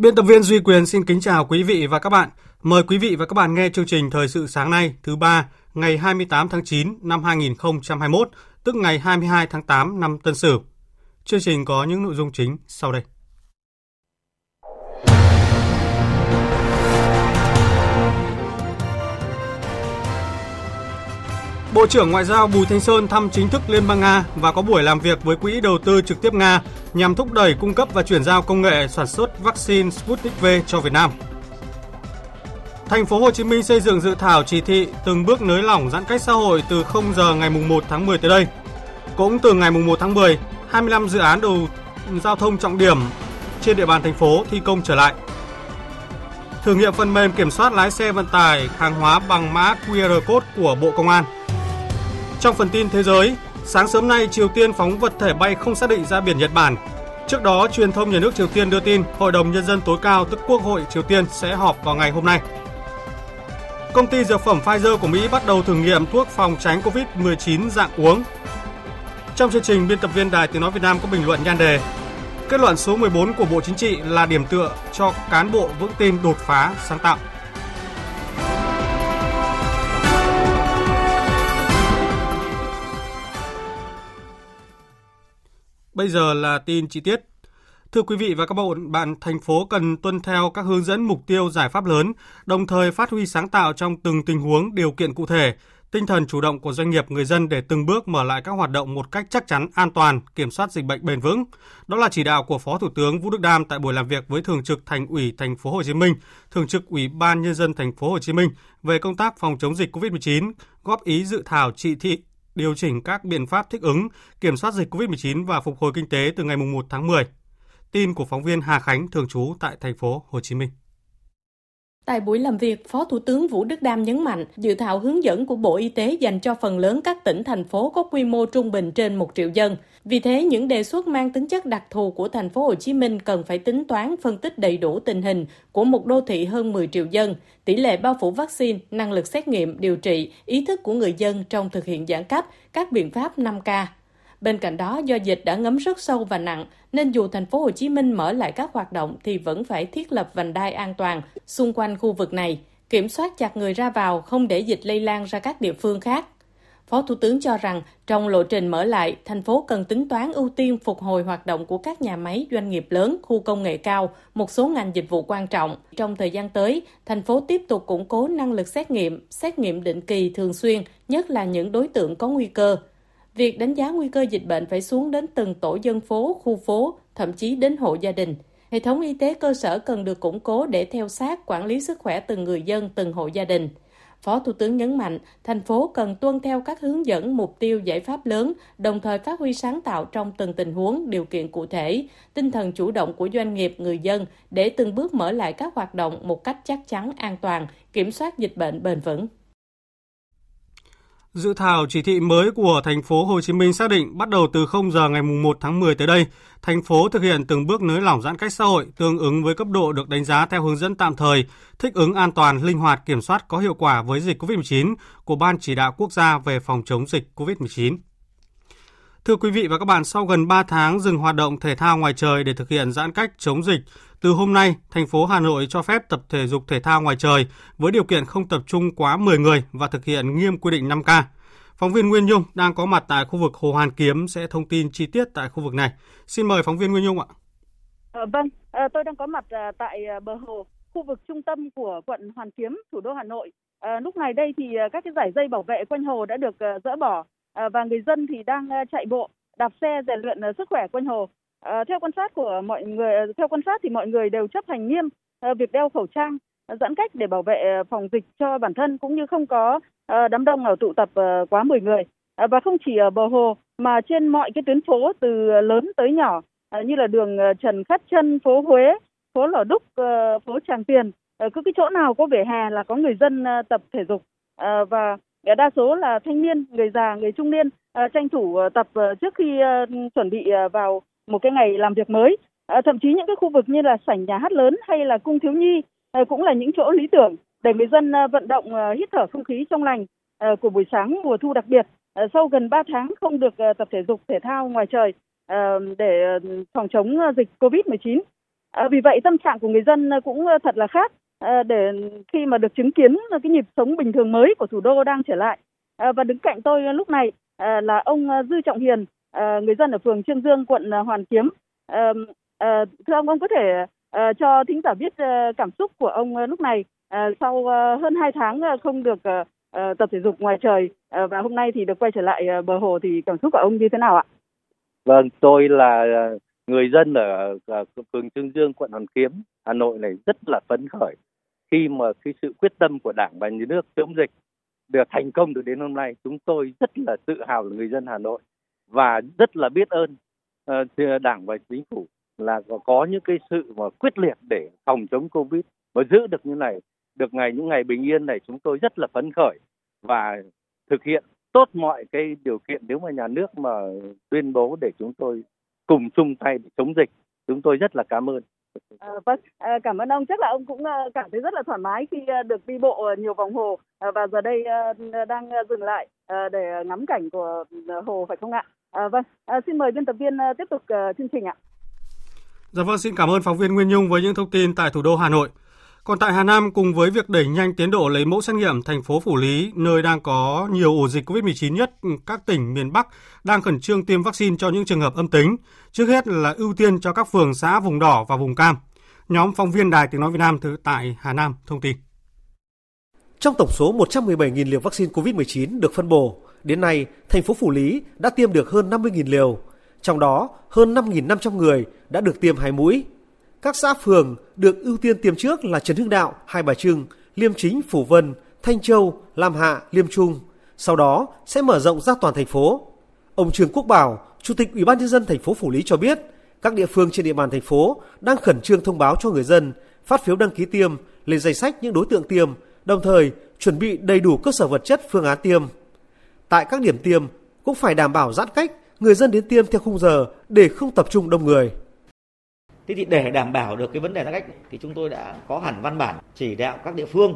Biên tập viên Duy Quyền xin kính chào quý vị và các bạn. Mời quý vị và các bạn nghe chương trình Thời sự sáng nay thứ ba ngày 28 tháng 9 năm 2021, tức ngày 22 tháng 8 năm Tân Sửu. Chương trình có những nội dung chính sau đây. Bộ trưởng Ngoại giao Bùi Thanh Sơn thăm chính thức Liên bang Nga và có buổi làm việc với Quỹ đầu tư trực tiếp Nga nhằm thúc đẩy cung cấp và chuyển giao công nghệ sản xuất vaccine Sputnik V cho Việt Nam. Thành phố Hồ Chí Minh xây dựng dự thảo chỉ thị từng bước nới lỏng giãn cách xã hội từ 0 giờ ngày 1 tháng 10 tới đây. Cũng từ ngày 1 tháng 10, 25 dự án đầu giao thông trọng điểm trên địa bàn thành phố thi công trở lại. Thử nghiệm phần mềm kiểm soát lái xe vận tải hàng hóa bằng mã QR code của Bộ Công an. Trong phần tin thế giới, sáng sớm nay Triều Tiên phóng vật thể bay không xác định ra biển Nhật Bản. Trước đó, truyền thông nhà nước Triều Tiên đưa tin Hội đồng Nhân dân tối cao tức Quốc hội Triều Tiên sẽ họp vào ngày hôm nay. Công ty dược phẩm Pfizer của Mỹ bắt đầu thử nghiệm thuốc phòng tránh COVID-19 dạng uống. Trong chương trình, biên tập viên Đài Tiếng Nói Việt Nam có bình luận nhan đề Kết luận số 14 của Bộ Chính trị là điểm tựa cho cán bộ vững tin đột phá, sáng tạo. Bây giờ là tin chi tiết. Thưa quý vị và các bạn, thành phố cần tuân theo các hướng dẫn mục tiêu giải pháp lớn, đồng thời phát huy sáng tạo trong từng tình huống, điều kiện cụ thể, tinh thần chủ động của doanh nghiệp người dân để từng bước mở lại các hoạt động một cách chắc chắn, an toàn, kiểm soát dịch bệnh bền vững. Đó là chỉ đạo của Phó Thủ tướng Vũ Đức Đam tại buổi làm việc với Thường trực Thành ủy Thành phố Hồ Chí Minh, Thường trực Ủy ban nhân dân Thành phố Hồ Chí Minh về công tác phòng chống dịch COVID-19, góp ý dự thảo chỉ thị điều chỉnh các biện pháp thích ứng, kiểm soát dịch COVID-19 và phục hồi kinh tế từ ngày 1 tháng 10. Tin của phóng viên Hà Khánh thường trú tại thành phố Hồ Chí Minh. Tại buổi làm việc, Phó Thủ tướng Vũ Đức Đam nhấn mạnh, dự thảo hướng dẫn của Bộ Y tế dành cho phần lớn các tỉnh, thành phố có quy mô trung bình trên 1 triệu dân. Vì thế, những đề xuất mang tính chất đặc thù của thành phố Hồ Chí Minh cần phải tính toán phân tích đầy đủ tình hình của một đô thị hơn 10 triệu dân, tỷ lệ bao phủ vaccine, năng lực xét nghiệm, điều trị, ý thức của người dân trong thực hiện giãn cách, các biện pháp 5K. Bên cạnh đó, do dịch đã ngấm rất sâu và nặng, nên dù thành phố Hồ Chí Minh mở lại các hoạt động thì vẫn phải thiết lập vành đai an toàn xung quanh khu vực này, kiểm soát chặt người ra vào không để dịch lây lan ra các địa phương khác. Phó Thủ tướng cho rằng trong lộ trình mở lại, thành phố cần tính toán ưu tiên phục hồi hoạt động của các nhà máy, doanh nghiệp lớn, khu công nghệ cao, một số ngành dịch vụ quan trọng. Trong thời gian tới, thành phố tiếp tục củng cố năng lực xét nghiệm, xét nghiệm định kỳ thường xuyên, nhất là những đối tượng có nguy cơ. Việc đánh giá nguy cơ dịch bệnh phải xuống đến từng tổ dân phố, khu phố, thậm chí đến hộ gia đình. Hệ thống y tế cơ sở cần được củng cố để theo sát quản lý sức khỏe từng người dân, từng hộ gia đình. Phó Thủ tướng nhấn mạnh, thành phố cần tuân theo các hướng dẫn mục tiêu giải pháp lớn, đồng thời phát huy sáng tạo trong từng tình huống, điều kiện cụ thể, tinh thần chủ động của doanh nghiệp, người dân để từng bước mở lại các hoạt động một cách chắc chắn, an toàn, kiểm soát dịch bệnh bền vững. Dự thảo chỉ thị mới của thành phố Hồ Chí Minh xác định bắt đầu từ 0 giờ ngày 1 tháng 10 tới đây, thành phố thực hiện từng bước nới lỏng giãn cách xã hội tương ứng với cấp độ được đánh giá theo hướng dẫn tạm thời, thích ứng an toàn, linh hoạt, kiểm soát có hiệu quả với dịch COVID-19 của Ban chỉ đạo quốc gia về phòng chống dịch COVID-19. Thưa quý vị và các bạn, sau gần 3 tháng dừng hoạt động thể thao ngoài trời để thực hiện giãn cách chống dịch, từ hôm nay, thành phố Hà Nội cho phép tập thể dục thể thao ngoài trời với điều kiện không tập trung quá 10 người và thực hiện nghiêm quy định 5K. Phóng viên Nguyên Nhung đang có mặt tại khu vực Hồ Hoàn Kiếm sẽ thông tin chi tiết tại khu vực này. Xin mời phóng viên Nguyên Nhung ạ. À, vâng, à, tôi đang có mặt à, tại bờ hồ, khu vực trung tâm của quận Hoàn Kiếm, thủ đô Hà Nội. À, lúc này đây thì các cái giải dây bảo vệ quanh hồ đã được à, dỡ bỏ Ờ, và người dân thì đang ờ, chạy bộ đạp xe rèn luyện ờ, sức khỏe quanh hồ. Theo quan sát của mọi người, theo quan sát thì mọi người đều chấp hành nghiêm việc đeo khẩu trang, giãn cách để bảo vệ phòng dịch cho bản thân cũng như không có đám đông nào tụ tập quá 10 người. Và không chỉ ở bờ hồ mà trên mọi cái tuyến phố từ lớn tới nhỏ như là đường Trần Khát Trân, phố Huế, phố Lò Đúc, phố Tràng Tiền, cứ cái chỗ nào có vỉa hè là có người dân tập thể dục và đa số là thanh niên, người già, người trung niên à, tranh thủ ờ, tập ờ, trước khi ờ, chuẩn bị vào một cái ngày làm việc mới. À, thậm chí những cái khu vực như là sảnh nhà hát lớn hay là cung thiếu nhi cũng là những chỗ lý tưởng để người dân vận động hít thở không khí trong lành của buổi sáng mùa thu đặc biệt sau gần 3 tháng không được tập thể dục thể thao ngoài trời để phòng chống dịch Covid-19. Vì vậy tâm trạng của người dân cũng thật là khác Ờ, để khi mà được chứng kiến cái nhịp sống bình thường mới của thủ đô đang trở lại. Ờ, và đứng cạnh tôi lúc này ờ, là ông Dư Trọng Hiền, người dân ở phường Trương Dương, quận Hoàn Kiếm. Thưa ông, ông có thể cho thính giả biết cảm xúc của ông lúc này sau hơn 2 tháng không được tập thể dục ngoài trời và hôm nay thì được quay trở lại bờ hồ thì cảm xúc của ông như thế nào ạ? Vâng, tôi là người dân ở, ở phường Trương Dương, quận Hoàn Kiếm, Hà Nội này rất là phấn khởi khi mà cái sự quyết tâm của Đảng và Nhà nước chống dịch được thành công được đến hôm nay. Chúng tôi rất là tự hào là người dân Hà Nội và rất là biết ơn uh, Đảng và Chính phủ là có những cái sự mà quyết liệt để phòng chống Covid và giữ được như này, được ngày những ngày bình yên này chúng tôi rất là phấn khởi và thực hiện tốt mọi cái điều kiện nếu mà nhà nước mà tuyên bố để chúng tôi cùng chung tay để chống dịch. Chúng tôi rất là cảm ơn. À, vâng, à, cảm ơn ông. Chắc là ông cũng ờ, cảm thấy rất là thoải mái khi được đi bộ nhiều vòng hồ và giờ đây đang dừng lại để ngắm cảnh của hồ phải không ạ? À, vâng, à, xin mời biên tập viên tiếp tục chương trình ạ. Dạ vâng, xin cảm ơn phóng viên Nguyên Nhung với những thông tin tại thủ đô Hà Nội. Còn tại Hà Nam, cùng với việc đẩy nhanh tiến độ lấy mẫu xét nghiệm, thành phố Phủ Lý, nơi đang có nhiều ổ dịch COVID-19 nhất, các tỉnh miền Bắc đang khẩn trương tiêm vaccine cho những trường hợp âm tính. Trước hết là ưu tiên cho các phường xã vùng đỏ và vùng cam. Nhóm phóng viên Đài Tiếng Nói Việt Nam thứ tại Hà Nam thông tin. Trong tổng số 117.000 liều vaccine COVID-19 được phân bổ, đến nay, thành phố Phủ Lý đã tiêm được hơn 50.000 liều. Trong đó, hơn 5.500 người đã được tiêm hai mũi. Các xã phường được ưu tiên tiêm trước là Trần Hưng Đạo, Hai Bà Trưng, Liêm Chính, Phủ Vân, Thanh Châu, Lam Hạ, Liêm Trung. Sau đó sẽ mở rộng ra toàn thành phố. Ông Trương Quốc Bảo, Chủ tịch Ủy ban nhân dân thành phố Phủ Lý cho biết, các địa phương trên địa bàn thành phố đang khẩn trương thông báo cho người dân phát phiếu đăng ký tiêm lên danh sách những đối tượng tiêm, đồng thời chuẩn bị đầy đủ cơ sở vật chất phương án tiêm. Tại các điểm tiêm cũng phải đảm bảo giãn cách, người dân đến tiêm theo khung giờ để không tập trung đông người. Thế thì để đảm bảo được cái vấn đề giãn cách thì chúng tôi đã có hẳn văn bản chỉ đạo các địa phương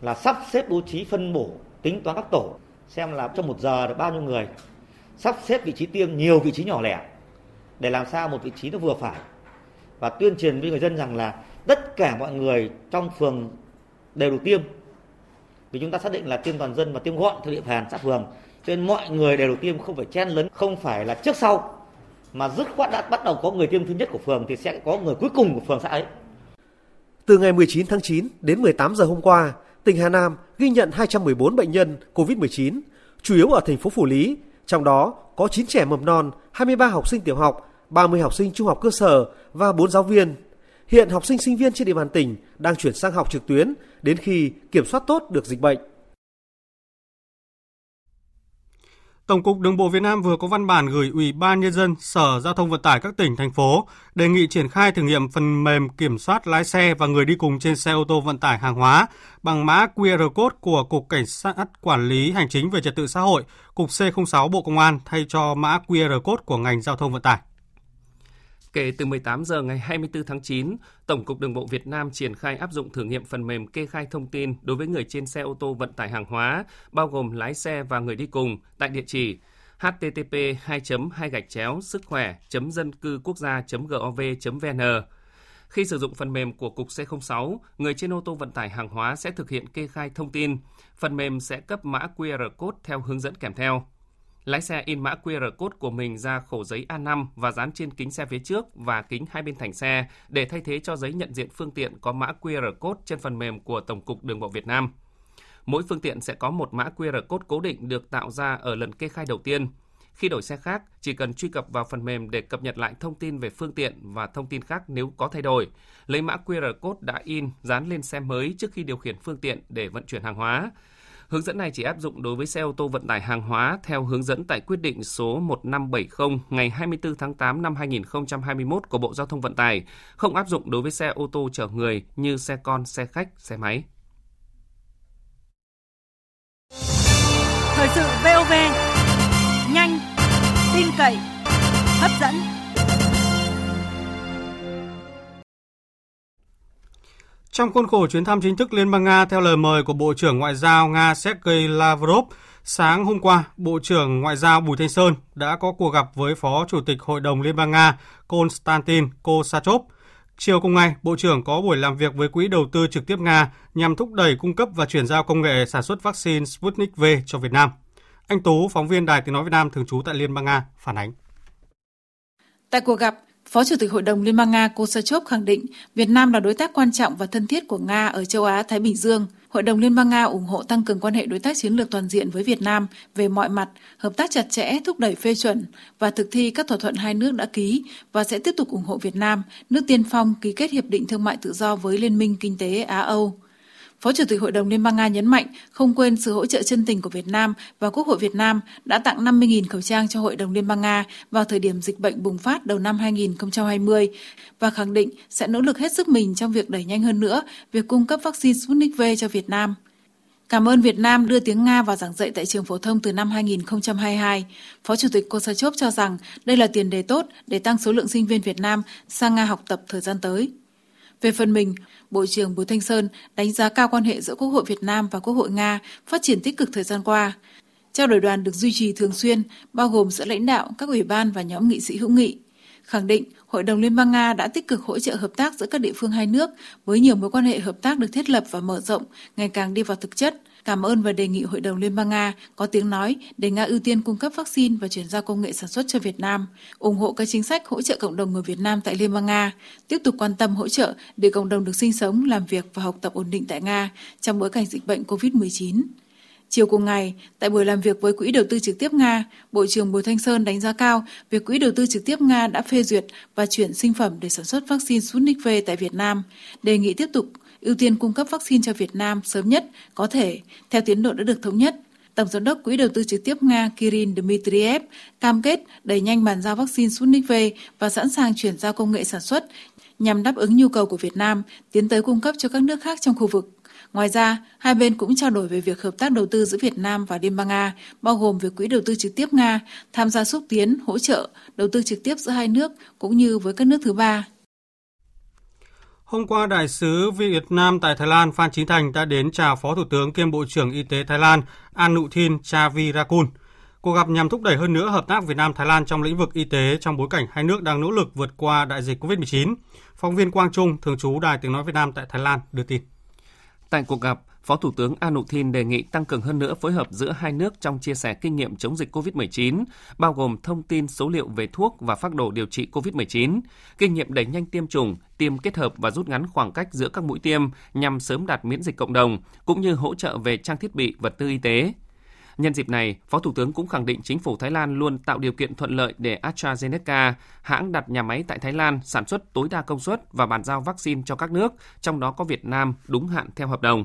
là sắp xếp bố trí phân bổ tính toán các tổ, xem là trong một giờ được bao nhiêu người, sắp xếp vị trí tiêm nhiều vị trí nhỏ lẻ để làm sao một vị trí nó vừa phải. Và tuyên truyền với người dân rằng là tất cả mọi người trong phường đều được tiêm. Vì chúng ta xác định là tiêm toàn dân và tiêm gọn theo địa bàn xã phường, cho nên mọi người đều được tiêm không phải chen lấn, không phải là trước sau mà dứt khoát đã bắt đầu có người tiêm thứ nhất của phường thì sẽ có người cuối cùng của phường xã ấy. Từ ngày 19 tháng 9 đến 18 giờ hôm qua, tỉnh Hà Nam ghi nhận 214 bệnh nhân COVID-19, chủ yếu ở thành phố Phủ Lý, trong đó có 9 trẻ mầm non, 23 học sinh tiểu học, 30 học sinh trung học cơ sở và 4 giáo viên. Hiện học sinh sinh viên trên địa bàn tỉnh đang chuyển sang học trực tuyến đến khi kiểm soát tốt được dịch bệnh. Tổng cục Đường bộ Việt Nam vừa có văn bản gửi Ủy ban nhân dân, Sở Giao thông Vận tải các tỉnh thành phố đề nghị triển khai thử nghiệm phần mềm kiểm soát lái xe và người đi cùng trên xe ô tô vận tải hàng hóa bằng mã QR code của Cục Cảnh sát Quản lý Hành chính về Trật tự xã hội, Cục C06 Bộ Công an thay cho mã QR code của ngành giao thông vận tải. Kể từ 18 giờ ngày 24 tháng 9, Tổng cục Đường bộ Việt Nam triển khai áp dụng thử nghiệm phần mềm kê khai thông tin đối với người trên xe ô tô vận tải hàng hóa, bao gồm lái xe và người đi cùng tại địa chỉ http 2 2 gạch chéo sức khỏe dân cư quốc gia gov vn khi sử dụng phần mềm của Cục C06, người trên ô tô vận tải hàng hóa sẽ thực hiện kê khai thông tin. Phần mềm sẽ cấp mã QR code theo hướng dẫn kèm theo. Lái xe in mã QR code của mình ra khổ giấy A5 và dán trên kính xe phía trước và kính hai bên thành xe để thay thế cho giấy nhận diện phương tiện có mã QR code trên phần mềm của Tổng cục Đường bộ Việt Nam. Mỗi phương tiện sẽ có một mã QR code cố định được tạo ra ở lần kê khai đầu tiên. Khi đổi xe khác, chỉ cần truy cập vào phần mềm để cập nhật lại thông tin về phương tiện và thông tin khác nếu có thay đổi. Lấy mã QR code đã in dán lên xe mới trước khi điều khiển phương tiện để vận chuyển hàng hóa. Hướng dẫn này chỉ áp dụng đối với xe ô tô vận tải hàng hóa theo hướng dẫn tại quyết định số 1570 ngày 24 tháng 8 năm 2021 của Bộ Giao thông Vận tải, không áp dụng đối với xe ô tô chở người như xe con, xe khách, xe máy. Thời sự VOV, nhanh, tin cậy, hấp dẫn. Trong khuôn khổ chuyến thăm chính thức Liên bang Nga theo lời mời của Bộ trưởng Ngoại giao Nga Sergei Lavrov, sáng hôm qua, Bộ trưởng Ngoại giao Bùi Thanh Sơn đã có cuộc gặp với Phó Chủ tịch Hội đồng Liên bang Nga Konstantin Kosachov. Chiều cùng ngày, Bộ trưởng có buổi làm việc với Quỹ đầu tư trực tiếp Nga nhằm thúc đẩy cung cấp và chuyển giao công nghệ sản xuất vaccine Sputnik V cho Việt Nam. Anh Tú, phóng viên Đài Tiếng Nói Việt Nam thường trú tại Liên bang Nga, phản ánh. Tại cuộc gặp, Phó Chủ tịch Hội đồng Liên bang Nga Kosachov khẳng định Việt Nam là đối tác quan trọng và thân thiết của Nga ở châu Á-Thái Bình Dương. Hội đồng Liên bang Nga ủng hộ tăng cường quan hệ đối tác chiến lược toàn diện với Việt Nam về mọi mặt, hợp tác chặt chẽ, thúc đẩy phê chuẩn và thực thi các thỏa thuận hai nước đã ký và sẽ tiếp tục ủng hộ Việt Nam, nước tiên phong ký kết hiệp định thương mại tự do với Liên minh Kinh tế Á-Âu. Phó Chủ tịch Hội đồng Liên bang Nga nhấn mạnh không quên sự hỗ trợ chân tình của Việt Nam và Quốc hội Việt Nam đã tặng 50.000 khẩu trang cho Hội đồng Liên bang Nga vào thời điểm dịch bệnh bùng phát đầu năm 2020 và khẳng định sẽ nỗ lực hết sức mình trong việc đẩy nhanh hơn nữa việc cung cấp vaccine Sputnik V cho Việt Nam. Cảm ơn Việt Nam đưa tiếng Nga vào giảng dạy tại trường phổ thông từ năm 2022. Phó Chủ tịch Kosachov cho rằng đây là tiền đề tốt để tăng số lượng sinh viên Việt Nam sang Nga học tập thời gian tới. Về phần mình, Bộ trưởng Bùi Thanh Sơn đánh giá cao quan hệ giữa Quốc hội Việt Nam và Quốc hội Nga phát triển tích cực thời gian qua. Trao đổi đoàn được duy trì thường xuyên, bao gồm giữa lãnh đạo, các ủy ban và nhóm nghị sĩ hữu nghị. Khẳng định Hội đồng Liên bang Nga đã tích cực hỗ trợ hợp tác giữa các địa phương hai nước với nhiều mối quan hệ hợp tác được thiết lập và mở rộng, ngày càng đi vào thực chất, cảm ơn và đề nghị Hội đồng Liên bang Nga có tiếng nói để Nga ưu tiên cung cấp vaccine và chuyển giao công nghệ sản xuất cho Việt Nam, ủng hộ các chính sách hỗ trợ cộng đồng người Việt Nam tại Liên bang Nga, tiếp tục quan tâm hỗ trợ để cộng đồng được sinh sống, làm việc và học tập ổn định tại Nga trong bối cảnh dịch bệnh COVID-19. Chiều cùng ngày, tại buổi làm việc với Quỹ đầu tư trực tiếp Nga, Bộ trưởng Bùi Thanh Sơn đánh giá cao việc Quỹ đầu tư trực tiếp Nga đã phê duyệt và chuyển sinh phẩm để sản xuất vaccine Sputnik V tại Việt Nam, đề nghị tiếp tục ưu tiên cung cấp vaccine cho Việt Nam sớm nhất có thể, theo tiến độ đã được thống nhất. Tổng giám đốc Quỹ đầu tư trực tiếp Nga Kirin Dmitriev cam kết đẩy nhanh bàn giao vaccine Sputnik V và sẵn sàng chuyển giao công nghệ sản xuất nhằm đáp ứng nhu cầu của Việt Nam, tiến tới cung cấp cho các nước khác trong khu vực. Ngoài ra, hai bên cũng trao đổi về việc hợp tác đầu tư giữa Việt Nam và Liên bang Nga, bao gồm việc quỹ đầu tư trực tiếp Nga tham gia xúc tiến, hỗ trợ, đầu tư trực tiếp giữa hai nước cũng như với các nước thứ ba. Hôm qua, Đại sứ Việt Nam tại Thái Lan Phan Chính Thành đã đến chào Phó Thủ tướng kiêm Bộ trưởng Y tế Thái Lan Anuthin Chavirakul. Cuộc gặp nhằm thúc đẩy hơn nữa hợp tác Việt Nam-Thái Lan trong lĩnh vực y tế trong bối cảnh hai nước đang nỗ lực vượt qua đại dịch COVID-19. Phóng viên Quang Trung, thường trú Đài Tiếng Nói Việt Nam tại Thái Lan, đưa tin. Tại cuộc gặp, Phó Thủ tướng Anutin đề nghị tăng cường hơn nữa phối hợp giữa hai nước trong chia sẻ kinh nghiệm chống dịch COVID-19, bao gồm thông tin số liệu về thuốc và phác đồ điều trị COVID-19, kinh nghiệm đẩy nhanh tiêm chủng, tiêm kết hợp và rút ngắn khoảng cách giữa các mũi tiêm nhằm sớm đạt miễn dịch cộng đồng, cũng như hỗ trợ về trang thiết bị, vật tư y tế. Nhân dịp này, Phó Thủ tướng cũng khẳng định chính phủ Thái Lan luôn tạo điều kiện thuận lợi để AstraZeneca, hãng đặt nhà máy tại Thái Lan sản xuất tối đa công suất và bàn giao vaccine cho các nước, trong đó có Việt Nam đúng hạn theo hợp đồng.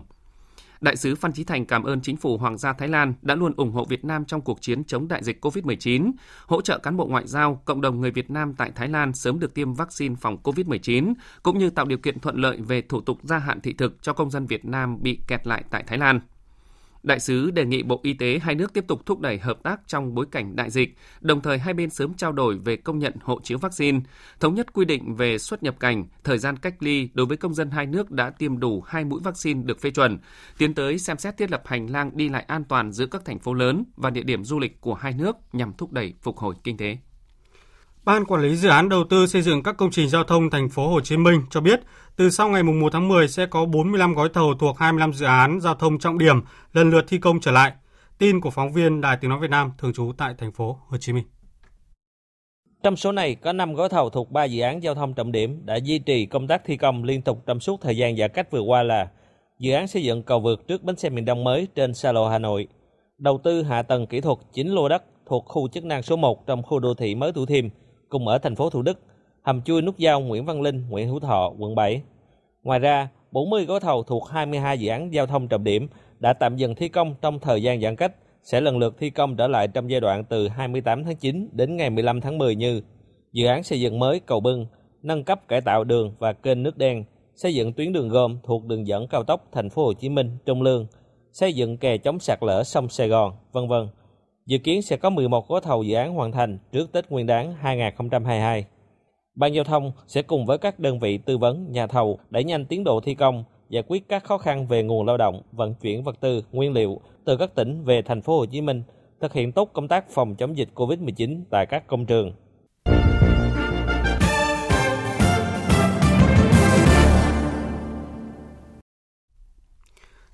Đại sứ Phan Chí Thành cảm ơn chính phủ Hoàng gia Thái Lan đã luôn ủng hộ Việt Nam trong cuộc chiến chống đại dịch COVID-19, hỗ trợ cán bộ ngoại giao, cộng đồng người Việt Nam tại Thái Lan sớm được tiêm vaccine phòng COVID-19, cũng như tạo điều kiện thuận lợi về thủ tục gia hạn thị thực cho công dân Việt Nam bị kẹt lại tại Thái Lan. Đại sứ đề nghị Bộ Y tế hai nước tiếp tục thúc đẩy hợp tác trong bối cảnh đại dịch, đồng thời hai bên sớm trao đổi về công nhận hộ chiếu vaccine, thống nhất quy định về xuất nhập cảnh, thời gian cách ly đối với công dân hai nước đã tiêm đủ hai mũi vaccine được phê chuẩn, tiến tới xem xét thiết lập hành lang đi lại an toàn giữa các thành phố lớn và địa điểm du lịch của hai nước nhằm thúc đẩy phục hồi kinh tế. Ban quản lý dự án đầu tư xây dựng các công trình giao thông thành phố Hồ Chí Minh cho biết, từ sau ngày 1 tháng 10 sẽ có 45 gói thầu thuộc 25 dự án giao thông trọng điểm lần lượt thi công trở lại. Tin của phóng viên Đài Tiếng nói Việt Nam thường trú tại thành phố Hồ Chí Minh. Trong số này có 5 gói thầu thuộc 3 dự án giao thông trọng điểm đã duy trì công tác thi công liên tục trong suốt thời gian giãn cách vừa qua là dự án xây dựng cầu vượt trước bến xe miền Đông mới trên xa lộ Hà Nội, đầu tư hạ tầng kỹ thuật 9 lô đất thuộc khu chức năng số 1 trong khu đô thị mới Thủ Thiêm, cùng ở thành phố Thủ Đức, hầm chui nút giao Nguyễn Văn Linh, Nguyễn Hữu Thọ, quận 7. Ngoài ra, 40 gói thầu thuộc 22 dự án giao thông trọng điểm đã tạm dừng thi công trong thời gian giãn cách sẽ lần lượt thi công trở lại trong giai đoạn từ 28 tháng 9 đến ngày 15 tháng 10 như dự án xây dựng mới cầu bưng, nâng cấp cải tạo đường và kênh nước đen, xây dựng tuyến đường gom thuộc đường dẫn cao tốc thành phố Hồ Chí Minh Trung Lương, xây dựng kè chống sạt lở sông Sài Gòn, vân vân. Dự kiến sẽ có 11 gói thầu dự án hoàn thành trước Tết Nguyên đán 2022. Ban giao thông sẽ cùng với các đơn vị tư vấn, nhà thầu đẩy nhanh tiến độ thi công, giải quyết các khó khăn về nguồn lao động, vận chuyển vật tư, nguyên liệu từ các tỉnh về thành phố Hồ Chí Minh, thực hiện tốt công tác phòng chống dịch COVID-19 tại các công trường.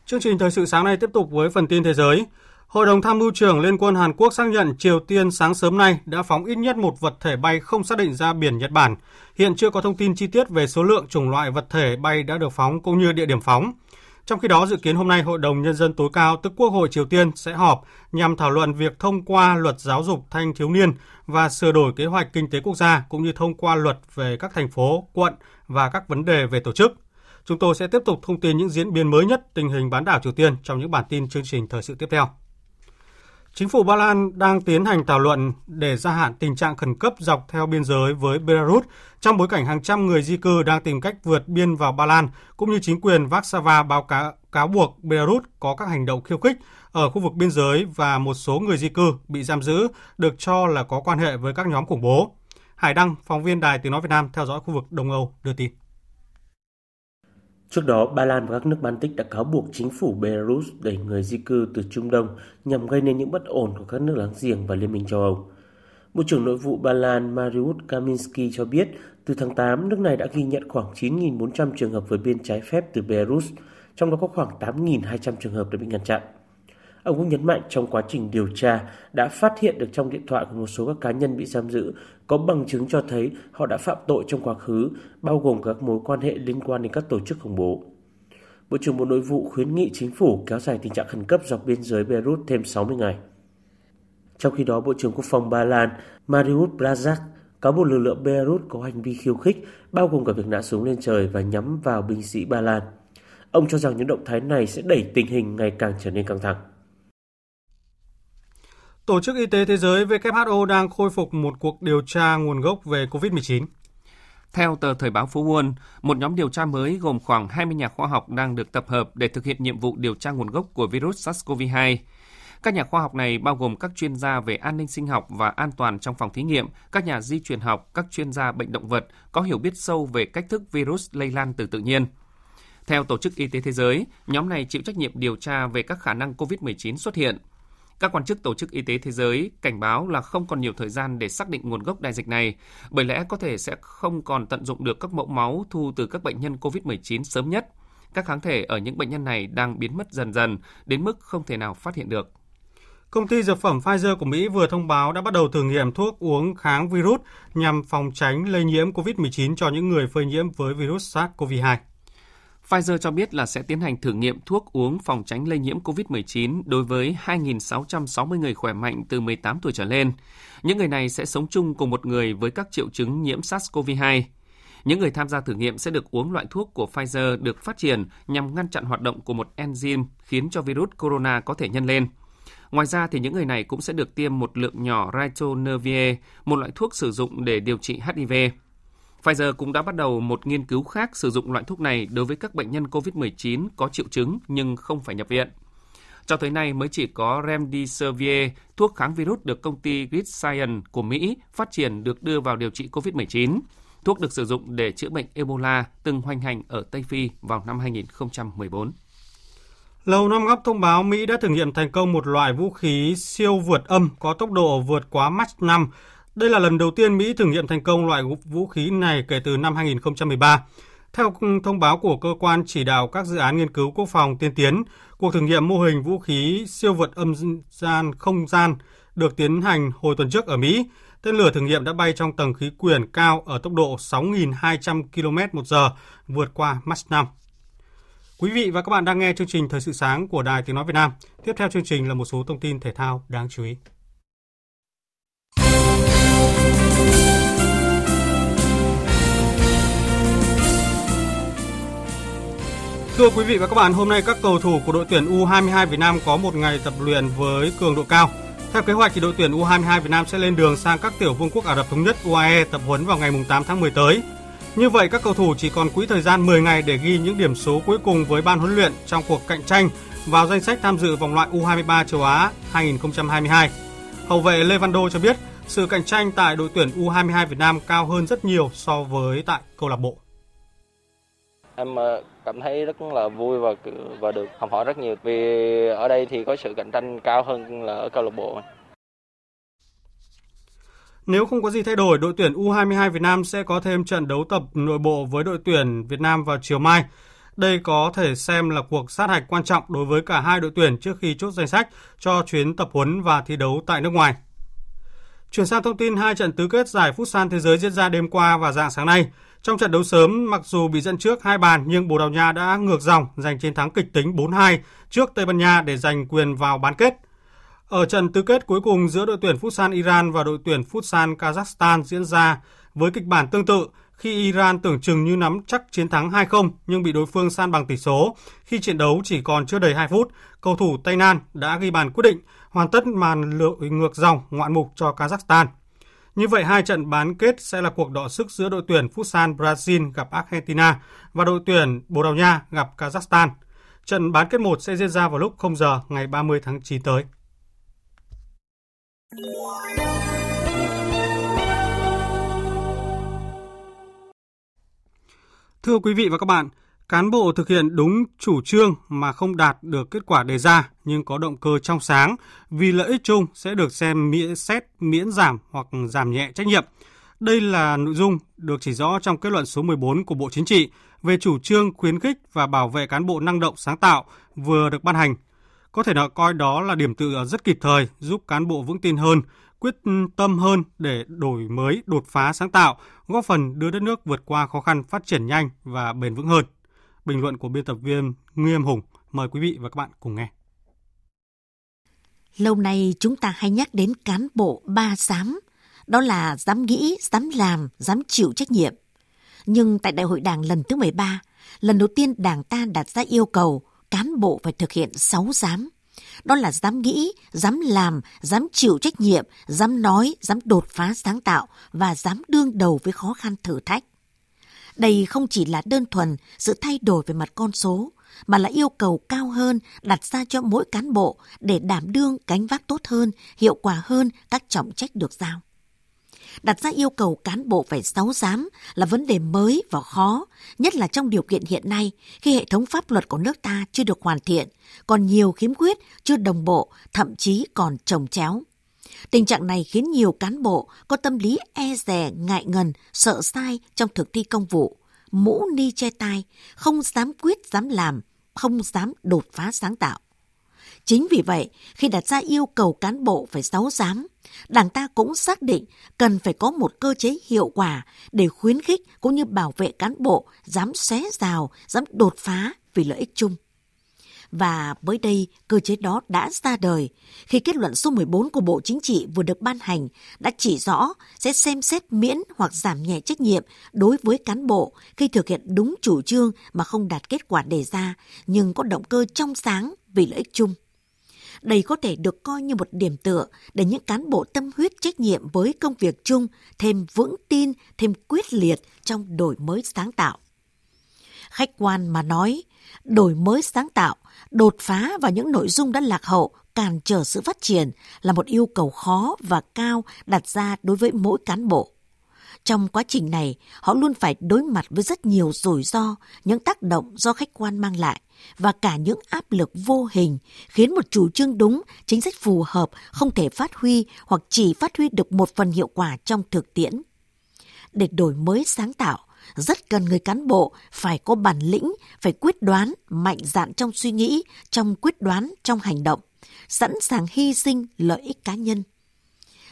Chương trình thời sự sáng nay tiếp tục với phần tin thế giới. Hội đồng tham mưu trưởng Liên quân Hàn Quốc xác nhận Triều Tiên sáng sớm nay đã phóng ít nhất một vật thể bay không xác định ra biển Nhật Bản. Hiện chưa có thông tin chi tiết về số lượng chủng loại vật thể bay đã được phóng cũng như địa điểm phóng. Trong khi đó, dự kiến hôm nay Hội đồng Nhân dân tối cao tức Quốc hội Triều Tiên sẽ họp nhằm thảo luận việc thông qua luật giáo dục thanh thiếu niên và sửa đổi kế hoạch kinh tế quốc gia cũng như thông qua luật về các thành phố, quận và các vấn đề về tổ chức. Chúng tôi sẽ tiếp tục thông tin những diễn biến mới nhất tình hình bán đảo Triều Tiên trong những bản tin chương trình thời sự tiếp theo. Chính phủ Ba Lan đang tiến hành thảo luận để gia hạn tình trạng khẩn cấp dọc theo biên giới với Belarus trong bối cảnh hàng trăm người di cư đang tìm cách vượt biên vào Ba Lan, cũng như chính quyền Warsaw báo cáo, cáo buộc Belarus có các hành động khiêu khích ở khu vực biên giới và một số người di cư bị giam giữ được cho là có quan hệ với các nhóm khủng bố. Hải Đăng, phóng viên Đài Tiếng Nói Việt Nam theo dõi khu vực Đông Âu đưa tin. Trước đó, Ba Lan và các nước Baltic đã cáo buộc chính phủ Belarus đẩy người di cư từ Trung Đông nhằm gây nên những bất ổn của các nước láng giềng và Liên minh châu Âu. Bộ trưởng Nội vụ Ba Lan Mariusz Kaminski cho biết, từ tháng 8, nước này đã ghi nhận khoảng 9.400 trường hợp vượt biên trái phép từ Belarus, trong đó có khoảng 8.200 trường hợp đã bị ngăn chặn. Ông cũng nhấn mạnh trong quá trình điều tra đã phát hiện được trong điện thoại của một số các cá nhân bị giam giữ có bằng chứng cho thấy họ đã phạm tội trong quá khứ, bao gồm các mối quan hệ liên quan đến các tổ chức khủng bố. Bộ trưởng Bộ Nội vụ khuyến nghị chính phủ kéo dài tình trạng khẩn cấp dọc biên giới Beirut thêm 60 ngày. Trong khi đó, Bộ trưởng Quốc phòng Ba Lan Mariusz Brazak cáo buộc lực lượng Beirut có hành vi khiêu khích, bao gồm cả việc nã súng lên trời và nhắm vào binh sĩ Ba Lan. Ông cho rằng những động thái này sẽ đẩy tình hình ngày càng trở nên căng thẳng. Tổ chức Y tế Thế giới WHO đang khôi phục một cuộc điều tra nguồn gốc về COVID-19. Theo tờ Thời báo Phố Wall, một nhóm điều tra mới gồm khoảng 20 nhà khoa học đang được tập hợp để thực hiện nhiệm vụ điều tra nguồn gốc của virus SARS-CoV-2. Các nhà khoa học này bao gồm các chuyên gia về an ninh sinh học và an toàn trong phòng thí nghiệm, các nhà di truyền học, các chuyên gia bệnh động vật có hiểu biết sâu về cách thức virus lây lan từ tự nhiên. Theo Tổ chức Y tế Thế giới, nhóm này chịu trách nhiệm điều tra về các khả năng COVID-19 xuất hiện – các quan chức Tổ chức Y tế Thế giới cảnh báo là không còn nhiều thời gian để xác định nguồn gốc đại dịch này, bởi lẽ có thể sẽ không còn tận dụng được các mẫu máu thu từ các bệnh nhân COVID-19 sớm nhất. Các kháng thể ở những bệnh nhân này đang biến mất dần dần, đến mức không thể nào phát hiện được. Công ty dược phẩm Pfizer của Mỹ vừa thông báo đã bắt đầu thử nghiệm thuốc uống kháng virus nhằm phòng tránh lây nhiễm COVID-19 cho những người phơi nhiễm với virus SARS-CoV-2. Pfizer cho biết là sẽ tiến hành thử nghiệm thuốc uống phòng tránh lây nhiễm COVID-19 đối với 2.660 người khỏe mạnh từ 18 tuổi trở lên. Những người này sẽ sống chung cùng một người với các triệu chứng nhiễm SARS-CoV-2. Những người tham gia thử nghiệm sẽ được uống loại thuốc của Pfizer được phát triển nhằm ngăn chặn hoạt động của một enzyme khiến cho virus corona có thể nhân lên. Ngoài ra thì những người này cũng sẽ được tiêm một lượng nhỏ ritonavir, một loại thuốc sử dụng để điều trị HIV. Pfizer cũng đã bắt đầu một nghiên cứu khác sử dụng loại thuốc này đối với các bệnh nhân COVID-19 có triệu chứng nhưng không phải nhập viện. Cho tới nay mới chỉ có Remdesivir, thuốc kháng virus được công ty Grid Science của Mỹ phát triển được đưa vào điều trị COVID-19. Thuốc được sử dụng để chữa bệnh Ebola từng hoành hành ở Tây Phi vào năm 2014. Lầu Năm Góc thông báo Mỹ đã thử nghiệm thành công một loại vũ khí siêu vượt âm có tốc độ vượt quá Mach 5 đây là lần đầu tiên Mỹ thử nghiệm thành công loại vũ khí này kể từ năm 2013. Theo thông báo của cơ quan chỉ đạo các dự án nghiên cứu quốc phòng tiên tiến, cuộc thử nghiệm mô hình vũ khí siêu vượt âm gian không gian được tiến hành hồi tuần trước ở Mỹ. Tên lửa thử nghiệm đã bay trong tầng khí quyển cao ở tốc độ 6.200 km một giờ, vượt qua Mach 5. Quý vị và các bạn đang nghe chương trình Thời sự sáng của Đài Tiếng Nói Việt Nam. Tiếp theo chương trình là một số thông tin thể thao đáng chú ý. Thưa quý vị và các bạn, hôm nay các cầu thủ của đội tuyển U22 Việt Nam có một ngày tập luyện với cường độ cao. Theo kế hoạch thì đội tuyển U22 Việt Nam sẽ lên đường sang các tiểu vương quốc Ả Rập thống nhất UAE tập huấn vào ngày 8 tháng 10 tới. Như vậy các cầu thủ chỉ còn quỹ thời gian 10 ngày để ghi những điểm số cuối cùng với ban huấn luyện trong cuộc cạnh tranh vào danh sách tham dự vòng loại U23 châu Á 2022. Hậu vệ Lê Văn Đô cho biết sự cạnh tranh tại đội tuyển U22 Việt Nam cao hơn rất nhiều so với tại câu lạc bộ. Em ờ, cảm thấy rất là vui và và được học hỏi rất nhiều vì ở đây thì có sự cạnh tranh cao hơn là ở câu lạc bộ. Nếu không có gì thay đổi, đội tuyển U22 Việt Nam sẽ có thêm trận đấu tập nội bộ với đội tuyển Việt Nam vào chiều mai. Đây có thể xem là cuộc sát hạch quan trọng đối với cả hai đội tuyển trước khi chốt danh sách cho chuyến tập huấn và thi đấu tại nước ngoài. Chuyển sang thông tin hai trận tứ kết giải Futsal Thế giới diễn ra đêm qua và dạng sáng nay. Trong trận đấu sớm, mặc dù bị dẫn trước hai bàn nhưng Bồ Đào Nha đã ngược dòng giành chiến thắng kịch tính 4-2 trước Tây Ban Nha để giành quyền vào bán kết. Ở trận tứ kết cuối cùng giữa đội tuyển Futsal Iran và đội tuyển Futsal Kazakhstan diễn ra với kịch bản tương tự khi Iran tưởng chừng như nắm chắc chiến thắng 2-0 nhưng bị đối phương san bằng tỷ số. Khi trận đấu chỉ còn chưa đầy 2 phút, cầu thủ Tây Nan đã ghi bàn quyết định hoàn tất màn lội ngược dòng ngoạn mục cho Kazakhstan. Như vậy, hai trận bán kết sẽ là cuộc đọ sức giữa đội tuyển Futsal Brazil gặp Argentina và đội tuyển Bồ Đào Nha gặp Kazakhstan. Trận bán kết 1 sẽ diễn ra vào lúc 0 giờ ngày 30 tháng 9 tới. Thưa quý vị và các bạn, cán bộ thực hiện đúng chủ trương mà không đạt được kết quả đề ra nhưng có động cơ trong sáng vì lợi ích chung sẽ được xem miễn xét miễn giảm hoặc giảm nhẹ trách nhiệm. Đây là nội dung được chỉ rõ trong kết luận số 14 của Bộ Chính trị về chủ trương khuyến khích và bảo vệ cán bộ năng động sáng tạo vừa được ban hành. Có thể nói coi đó là điểm tựa rất kịp thời giúp cán bộ vững tin hơn, quyết tâm hơn để đổi mới, đột phá sáng tạo, góp phần đưa đất nước vượt qua khó khăn phát triển nhanh và bền vững hơn. Bình luận của biên tập viên Nghiêm Hùng. Mời quý vị và các bạn cùng nghe. Lâu nay chúng ta hay nhắc đến cán bộ ba dám, đó là dám nghĩ, dám làm, dám chịu trách nhiệm. Nhưng tại đại hội đảng lần thứ 13, lần đầu tiên đảng ta đặt ra yêu cầu cán bộ phải thực hiện 6 dám. Đó là dám nghĩ, dám làm, dám chịu trách nhiệm, dám nói, dám đột phá sáng tạo và dám đương đầu với khó khăn thử thách. Đây không chỉ là đơn thuần sự thay đổi về mặt con số, mà là yêu cầu cao hơn đặt ra cho mỗi cán bộ để đảm đương cánh vác tốt hơn, hiệu quả hơn các trọng trách được giao. Đặt ra yêu cầu cán bộ phải sáu giám là vấn đề mới và khó, nhất là trong điều kiện hiện nay khi hệ thống pháp luật của nước ta chưa được hoàn thiện, còn nhiều khiếm khuyết chưa đồng bộ, thậm chí còn trồng chéo. Tình trạng này khiến nhiều cán bộ có tâm lý e dè, ngại ngần, sợ sai trong thực thi công vụ, mũ ni che tai, không dám quyết dám làm, không dám đột phá sáng tạo. Chính vì vậy, khi đặt ra yêu cầu cán bộ phải sáu dám, Đảng ta cũng xác định cần phải có một cơ chế hiệu quả để khuyến khích cũng như bảo vệ cán bộ dám xé rào, dám đột phá vì lợi ích chung. Và mới đây, cơ chế đó đã ra đời khi kết luận số 14 của Bộ Chính trị vừa được ban hành đã chỉ rõ sẽ xem xét miễn hoặc giảm nhẹ trách nhiệm đối với cán bộ khi thực hiện đúng chủ trương mà không đạt kết quả đề ra nhưng có động cơ trong sáng vì lợi ích chung. Đây có thể được coi như một điểm tựa để những cán bộ tâm huyết trách nhiệm với công việc chung thêm vững tin, thêm quyết liệt trong đổi mới sáng tạo. Khách quan mà nói, đổi mới sáng tạo, đột phá vào những nội dung đã lạc hậu, cản trở sự phát triển là một yêu cầu khó và cao đặt ra đối với mỗi cán bộ. Trong quá trình này, họ luôn phải đối mặt với rất nhiều rủi ro, những tác động do khách quan mang lại và cả những áp lực vô hình khiến một chủ trương đúng, chính sách phù hợp không thể phát huy hoặc chỉ phát huy được một phần hiệu quả trong thực tiễn. Để đổi mới sáng tạo, rất cần người cán bộ phải có bản lĩnh, phải quyết đoán, mạnh dạn trong suy nghĩ, trong quyết đoán, trong hành động, sẵn sàng hy sinh lợi ích cá nhân.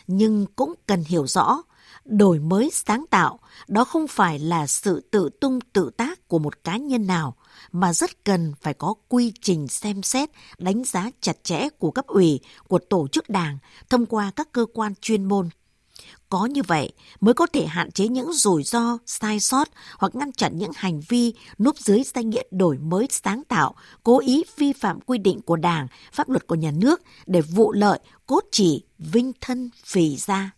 Nhưng cũng cần hiểu rõ, đổi mới sáng tạo đó không phải là sự tự tung tự tác của một cá nhân nào mà rất cần phải có quy trình xem xét đánh giá chặt chẽ của cấp ủy của tổ chức đảng thông qua các cơ quan chuyên môn có như vậy mới có thể hạn chế những rủi ro, sai sót hoặc ngăn chặn những hành vi núp dưới danh nghĩa đổi mới sáng tạo, cố ý vi phạm quy định của Đảng, pháp luật của nhà nước để vụ lợi, cốt chỉ, vinh thân, phì ra.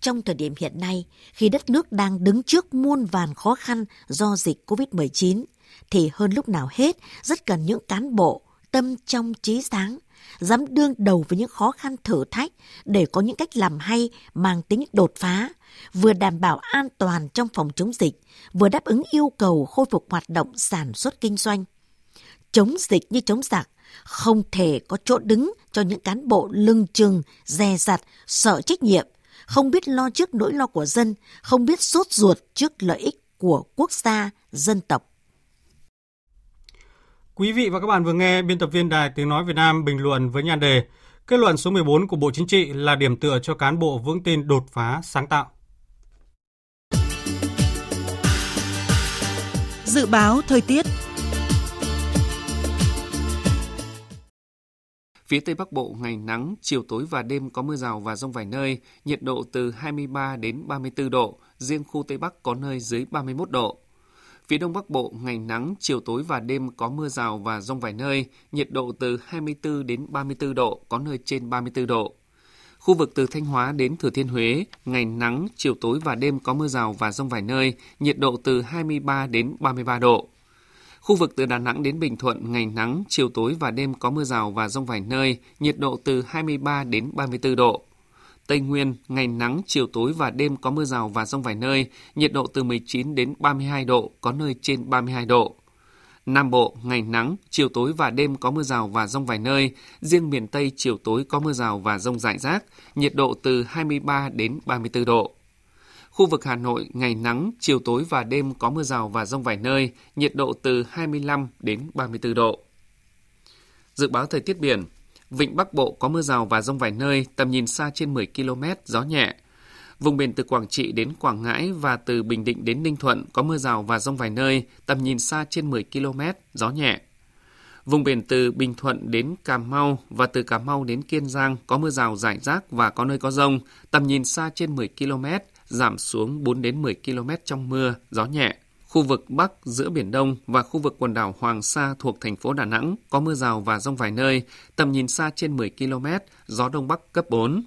Trong thời điểm hiện nay, khi đất nước đang đứng trước muôn vàn khó khăn do dịch COVID-19, thì hơn lúc nào hết rất cần những cán bộ tâm trong trí sáng, dám đương đầu với những khó khăn thử thách để có những cách làm hay mang tính đột phá, vừa đảm bảo an toàn trong phòng chống dịch, vừa đáp ứng yêu cầu khôi phục hoạt động sản xuất kinh doanh. Chống dịch như chống giặc, không thể có chỗ đứng cho những cán bộ lưng chừng, dè dặt, sợ trách nhiệm, không biết lo trước nỗi lo của dân, không biết sốt ruột trước lợi ích của quốc gia, dân tộc. Quý vị và các bạn vừa nghe biên tập viên Đài Tiếng Nói Việt Nam bình luận với nhan đề Kết luận số 14 của Bộ Chính trị là điểm tựa cho cán bộ vững tin đột phá sáng tạo. Dự báo thời tiết Phía Tây Bắc Bộ ngày nắng, chiều tối và đêm có mưa rào và rông vài nơi, nhiệt độ từ 23 đến 34 độ, riêng khu Tây Bắc có nơi dưới 31 độ. Phía Đông Bắc Bộ ngày nắng, chiều tối và đêm có mưa rào và rông vài nơi, nhiệt độ từ 24 đến 34 độ, có nơi trên 34 độ. Khu vực từ Thanh Hóa đến Thừa Thiên Huế, ngày nắng, chiều tối và đêm có mưa rào và rông vài nơi, nhiệt độ từ 23 đến 33 độ. Khu vực từ Đà Nẵng đến Bình Thuận, ngày nắng, chiều tối và đêm có mưa rào và rông vài nơi, nhiệt độ từ 23 đến 34 độ. Tây Nguyên, ngày nắng, chiều tối và đêm có mưa rào và rông vài nơi, nhiệt độ từ 19 đến 32 độ, có nơi trên 32 độ. Nam Bộ, ngày nắng, chiều tối và đêm có mưa rào và rông vài nơi, riêng miền Tây chiều tối có mưa rào và rông rải rác, nhiệt độ từ 23 đến 34 độ. Khu vực Hà Nội, ngày nắng, chiều tối và đêm có mưa rào và rông vài nơi, nhiệt độ từ 25 đến 34 độ. Dự báo thời tiết biển, Vịnh Bắc Bộ có mưa rào và rông vài nơi, tầm nhìn xa trên 10 km, gió nhẹ. Vùng biển từ Quảng Trị đến Quảng Ngãi và từ Bình Định đến Ninh Thuận có mưa rào và rông vài nơi, tầm nhìn xa trên 10 km, gió nhẹ. Vùng biển từ Bình Thuận đến Cà Mau và từ Cà Mau đến Kiên Giang có mưa rào rải rác và có nơi có rông, tầm nhìn xa trên 10 km, giảm xuống 4 đến 10 km trong mưa, gió nhẹ. Khu vực Bắc giữa Biển Đông và khu vực quần đảo Hoàng Sa thuộc thành phố Đà Nẵng có mưa rào và rông vài nơi, tầm nhìn xa trên 10 km, gió Đông Bắc cấp 4.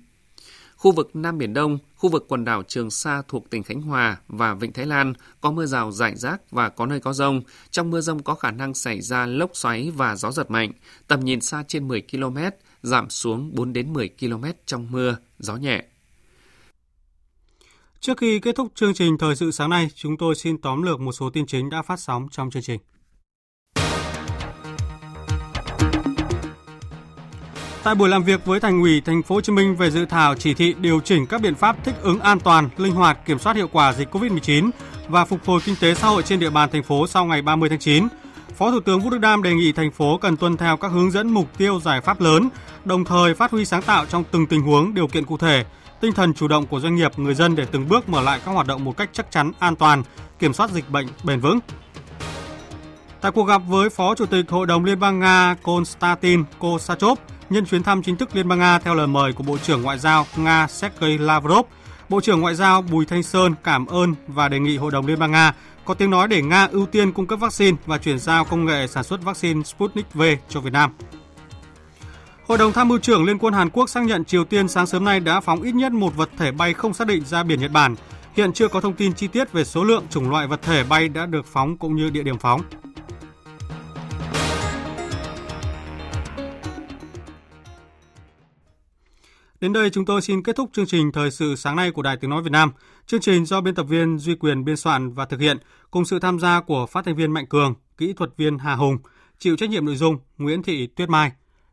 Khu vực Nam Biển Đông, khu vực quần đảo Trường Sa thuộc tỉnh Khánh Hòa và Vịnh Thái Lan có mưa rào rải rác và có nơi có rông. Trong mưa rông có khả năng xảy ra lốc xoáy và gió giật mạnh, tầm nhìn xa trên 10 km, giảm xuống 4 đến 10 km trong mưa, gió nhẹ. Trước khi kết thúc chương trình thời sự sáng nay, chúng tôi xin tóm lược một số tin chính đã phát sóng trong chương trình. Tại buổi làm việc với Thành ủy Thành phố Hồ Chí Minh về dự thảo chỉ thị điều chỉnh các biện pháp thích ứng an toàn, linh hoạt kiểm soát hiệu quả dịch COVID-19 và phục hồi kinh tế xã hội trên địa bàn thành phố sau ngày 30 tháng 9, Phó Thủ tướng Vũ Đức Đam đề nghị thành phố cần tuân theo các hướng dẫn mục tiêu giải pháp lớn, đồng thời phát huy sáng tạo trong từng tình huống, điều kiện cụ thể, tinh thần chủ động của doanh nghiệp, người dân để từng bước mở lại các hoạt động một cách chắc chắn, an toàn, kiểm soát dịch bệnh bền vững. Tại cuộc gặp với Phó Chủ tịch Hội đồng Liên bang Nga Konstantin Kosachov nhân chuyến thăm chính thức Liên bang Nga theo lời mời của Bộ trưởng Ngoại giao Nga Sergei Lavrov, Bộ trưởng Ngoại giao Bùi Thanh Sơn cảm ơn và đề nghị Hội đồng Liên bang Nga có tiếng nói để Nga ưu tiên cung cấp vaccine và chuyển giao công nghệ sản xuất vaccine Sputnik V cho Việt Nam. Hội đồng tham mưu trưởng Liên quân Hàn Quốc xác nhận Triều Tiên sáng sớm nay đã phóng ít nhất một vật thể bay không xác định ra biển Nhật Bản. Hiện chưa có thông tin chi tiết về số lượng chủng loại vật thể bay đã được phóng cũng như địa điểm phóng. Đến đây chúng tôi xin kết thúc chương trình thời sự sáng nay của Đài Tiếng Nói Việt Nam. Chương trình do biên tập viên Duy Quyền biên soạn và thực hiện cùng sự tham gia của phát thanh viên Mạnh Cường, kỹ thuật viên Hà Hùng, chịu trách nhiệm nội dung Nguyễn Thị Tuyết Mai.